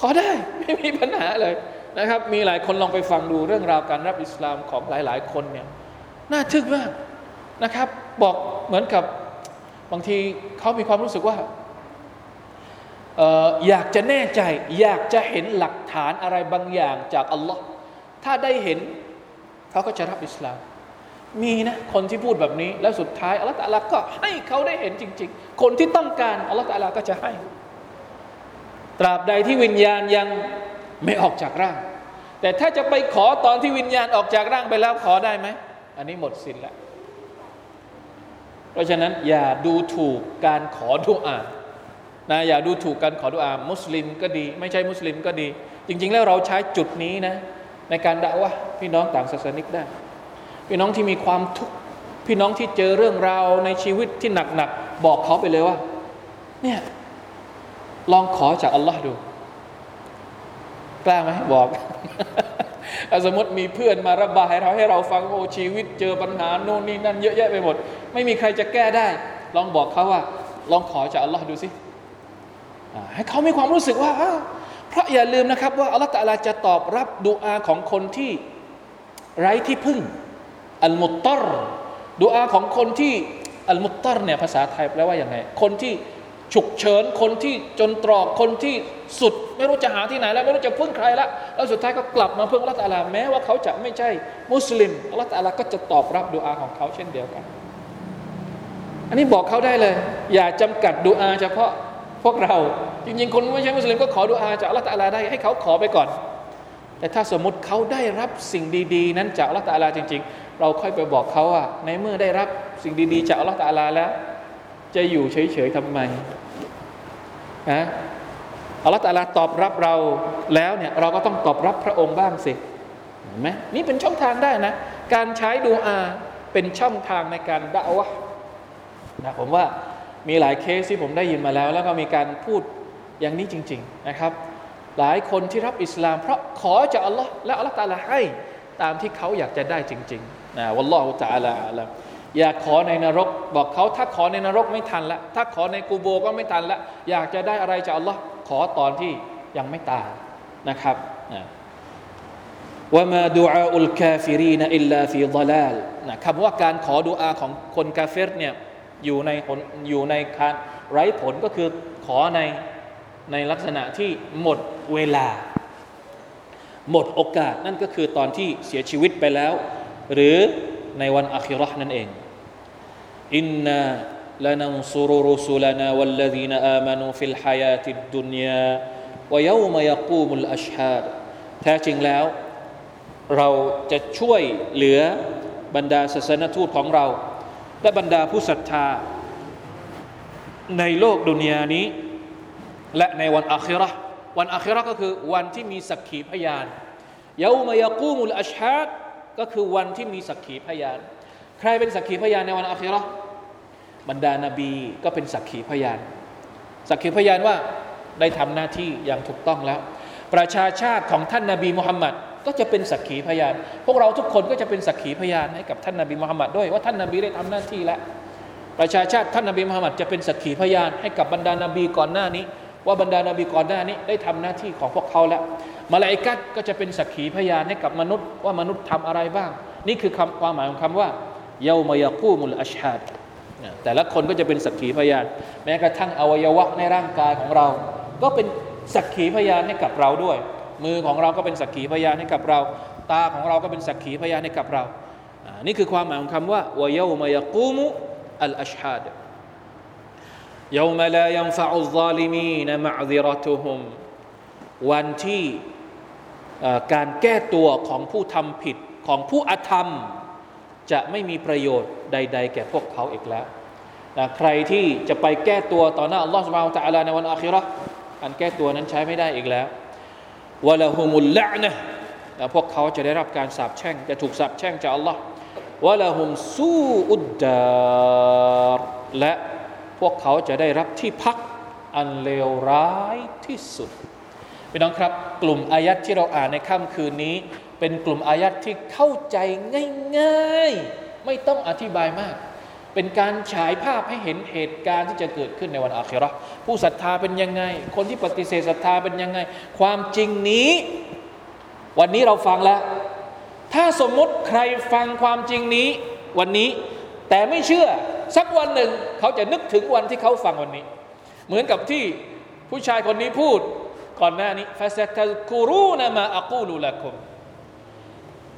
ขอได้ไม่มีปัญหาเลย นะครับ มีหลายคนลองไปฟังดูเรื่องราวการรับอิสลามของหลาย ๆ คนเนี่ยน่าทึ่งมากนะครับ บอกเหมือนกับบางทีเขามีความรู้สึกว่าอออยากจะแน่ใจ อยากจะเห็นหลักฐานอะไรบางอย่างจากอัลลอฮ์ถ้าได้เห็นเขาก็จะรับอิสลาม มีนะคนที่พูดแบบนี้ แล้วสุดท้ายอัลลอฮฺตะลาก็ให้เขาได้เห็นจริง ๆ คนที่ต้องการอัลลอฮฺตะลาก็จะให้ ตราบใดที่วิญญาณยังไม่ออกจากร่าง แต่ถ้าจะไปขอตอนที่วิญญาณออกจากร่างไปแล้วขอได้ไหม อันนี้หมดสินแล้ว เพราะฉะนั้นอย่าดูถูกการขอดุอานะอย่าดูถูกการขอดุอามุสลิมก็ดี ไม่ใช่มุสลิมก็ดี จริง ๆ แล้วเราใช้จุดนี้นะ ในการด่าว่าพี่น้องต่างศาสนิกได้ พี่น้องที่มีความทุกข์พี่น้องที่เจอเรื่องราวในชีวิตที่หนักๆบอกเขาไปเลยว่า เนี่ยลองขอจากอัลลอฮ์ดู ล้าไหมบอกสมมติมีเพื่อนมาระบายเราให้เราฟังโอ้ชีวิตเจอปัญหาโน่นนี่นั่นเยอะแยะไปหมด ไม่มีใครจะแก้ได้ ลองบอกเขาว่า ลองขอจากอัลลอฮ์ดูสิให้เขามีความรู้สึกว่าเพราะอย่าลืมนะครับ ว่าอัลลอฮ์ตะลาจะตอบรับดุอาของคนที่ไร้ที่พึ่ง อัลมุตตอรดุอาของคนที่อัลมุตตอรเนี่ยภาษาไทยแปลว่าอย่างไงคนที่ ฉุกเฉินคนที่จนตรอกคนที่สุด ไม่รู้จะหาที่ไหนแล้วไม่รู้จะพึ่งใครแล้วแล้วสุดท้ายก็กลับมาพึ่งอัลลอฮฺตาลาแม้ว่าเขาจะไม่ใช่มุสลิมอัลลอฮฺตาลาก็จะตอบรับดุอาของเขาเช่นเดียวกัน อันนี้บอกเขาได้เลย อย่าจำกัดดุอาเฉพาะพวกเรา จริงๆ คนไม่ใช่มุสลิมก็ขอดุอาจากอัลลอฮฺตาลาได้ให้เขาขอไปก่อน แต่ถ้าสมมติเขาได้รับสิ่งดีๆ นั้นจากอัลลอฮฺตาลาจริง ๆ เราค่อยไปบอกเขาว่าในเมื่อได้รับสิ่งดีๆ จากอัลลอฮฺตาลาแล้ว จะอยู่เฉยๆทำไมนะอัลลอฮฺตาลาตอบรับเราแล้วเนี่ยเราก็ต้องตอบรับพระองค์บ้างสิเห็นไหมนี่เป็นช่องทางได้นะ การใช้ดูอาเป็นช่องทางในการด่าวะนะผมว่ามีหลายเคสที่ผมได้ยินมาแล้ว แล้วก็มีการพูดอย่างนี้จริง ๆนะครับ หลายคนที่รับอิสลาม เพราะขอจากอัลลอฮ์และอัลลอฮฺตาลาให้ตามที่เขาอยากจะได้จริงๆนะวัลลอฮฺตาลาอัลลอ อย่าขอในนรก บอกเขาถ้าขอในนรกไม่ทันละถ้าขอในกูโบก็ไม่ทันละอยากจะได้อะไรจากอัลลอฮ์ขอตอนที่ยังไม่ตายนะครับوما دعاء الكافرين إلا في ضلالนะคำว่าการขอดูอาของคนกาเฟรเนี่ยอยู่ในอยู่ในการไร้ผลก็คือขอในในลักษณะที่หมดเวลา หมดโอกาสนั่นก็คือตอนที่เสียชีวิตไปแล้ว หรือ ในวันอัคิรอห์นั่นเองอินนาลนันซุรุรุสุลนาวัลลดีนอามานูฟิลฮายาติดดุนยาวะยวมยกูมุลอัชฮาดแท้จริงแล้ว เราจะช่วยเหลือบรรดาศาสนทูตของเรา และบรรดาผู้ศรัทธา ในโลกดุนยานี้ และในวันอาคิรอวันอาคิรอก็คือวันที่มีสักขีพยานยาวมยกูมุลอัชฮาด ก็คือวันที่มีสักขีพยาน ใครเป็นสักขีพยานในวันอาคิรอบรรดานาบีก็เป็นสักขีพยาน สักขีพยานว่าได้ทำหน้าที่อย่างถูกต้องแล้ว ประชาชาติของท่านนาบีมุฮัมมัดก็จะเป็นสักขีพยาน พวกเราทุกคนก็จะเป็นสักขีพยานให้กับท่านนาบีมุฮัมมัดด้วยว่าท่านนาบีได้ทำหน้าที่แล้วประชาชาติท่านนาบีมุฮัมมัดจะเป็นสักขีพยานให้กับบรรดานาบีก่อนหน้านี้ ว่าบรรดานาบีก่อนหน้านี้ได้ทำหน้าที่ของพวกเขาแล้ว มาลาอิกัดก็จะเป็นสักขีพยานให้กับมนุษย์ว่ามนุษย์ทำอะไรบ้าง นี่คือคำความหมายของคำว่าเยามายกูมุลอัชฮัดแต่ละคนก็จะเป็นสักขีพยาน แม้กระทั่งอวัยวะในร่างกายของเรา ก็เป็นสักขีพยานให้กับเราด้วย มือของเราก็เป็นสักขีพยานให้กับเรา ตาของเราก็เป็นสักขีพยานให้กับเรา นี่คือความหมายของคำว่าวายามายกูมุอัลอัชฮัด يوم لا ينفع الظالمين معذرتهم วันที่เอ่อ การแก้ตัวของผู้ทำผิดของผู้อธรรม จะไม่มีประโยชน์ใด ๆ แก่พวกเขาอีกแล้วนะใครที่จะไปแก้ตัวต่อหน้าอัลลอฮฺสุบฮานตะอาลาในวันอาคิราะห์การแก้ตัวนั้นใช้ไม่ได้อีกแล้ววะละฮุมุลละนะห์นพวกเขาจะได้รับการสาปแช่ง จะถูกสาปแช่งจากอัลลอฮ์วะละฮุมซูอุดดารและพวกเขาจะได้รับที่พักอันเลวร้ายที่สุด พี่น้องครับ กลุ่มอายัดที่เราอ่านในค่ำคืนนี้ เป็นกลุ่มอายัดที่เข้าใจง่ายๆ ไม่ต้องอธิบายมาก เป็นการฉายภาพให้เห็นเหตุการณ์ที่จะเกิดขึ้นในวันอาคราผู้ศรัทธาเป็นยังไง คนที่ปฏิเสธศรัทธาเป็นยังไง ความจริงนี้ วันนี้เราฟังแล้ว ถ้าสมมติใครฟังความจริงนี้ วันนี้แต่ไม่เชื่อสักวันหนึ่งเขาจะนึกถึงวันที่เขาฟังวันนี้ เหมือนกับที่ผู้ชายคนนี้พูด ก่อนหน้านี้ฟาสตักูรูนามาอักูลูละคุม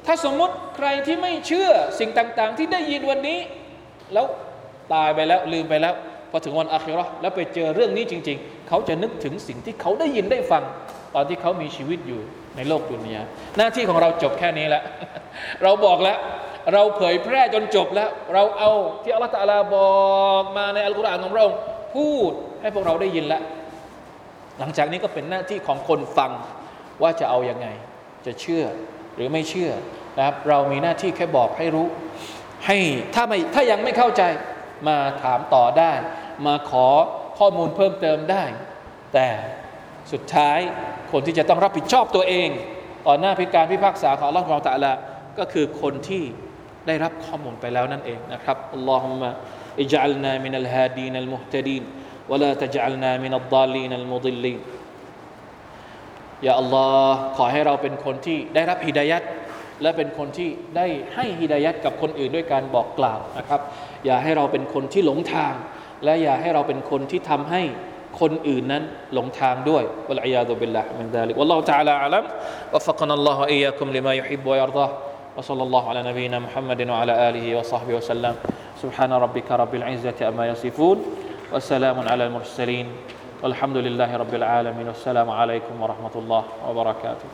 ถ้าสมมติใครที่ไม่เชื่อสิ่งต่าง ๆ ที่ได้ยินวันนี้ แล้วตายไปแล้วลืมไปแล้วพอถึงวันอาคิราะห์แล้วไปเจอเรื่องนี้จริง ๆ เขาจะนึกถึงสิ่งที่เขาได้ยินได้ฟัง ตอนที่เขามีชีวิตอยู่ในโลกดุนยาหน้าที่ของเราจบแค่นี้แล้วเราบอกแล้ว เราเผยแพร่จนจบแล้ว เราเอาที่อัลลอฮฺตะอาลาบอกมาในอัลกุรอานของเราพูดให้พวกเราได้ยินแล้ว หลังจากนี้ก็เป็นหน้าที่ของคนฟังว่าจะเอาอยัางไง จะเชื่อหรือไม่เชื่อนะครับ เรามีหน้าที่แค่บอกให้รู้ ให้ถ้าไม่ถ้ายังไม่เข้าใจมาถามต่อได้ มาขอข้อมูลเพิ่มเติมได้ แต่สุดท้ายคนที่จะต้องรับผิดชอบตัวเองต่อหน้าพิการพิพากษาของอัลลอฮฺของตะอาลาก็คือคนที่ได้รับข้อมูลไปแล้วนั่นเองนะครับอัลลอฮุมะอิจัลนามินัลฮาดีนัลมุฮตดีน ولا تجعلنا من الضالين المضلين ยาอัลลอฮ์ขอให้เราเป็นคนที่ได้รับฮิดายัดและเป็นคนที่ได้ให้ฮิดายัดกับคนอื่นด้วยการบอกกล่าวนะครับ อย่าให้เราเป็นคนที่หลงทาง และอย่าให้เราเป็นคนที่ทำให้คนอื่นนั้นหลงทางด้วยวะลัยยาดุบิลลาฮ์มินดาลิกวัลลอฮุตะอาลาอัลัมวะฟักนะอัลลอฮุอียาคุมลิมายุฮิบวะยัรฎา وصلى الله على نبينا محمد وعلى آله وصحبه وسلم سبحان ربك رب العزة أما يصفون وسلام على المرسلين. والحمد لله رب العالمين. والسلام عليكم ورحمة الله وبركاته.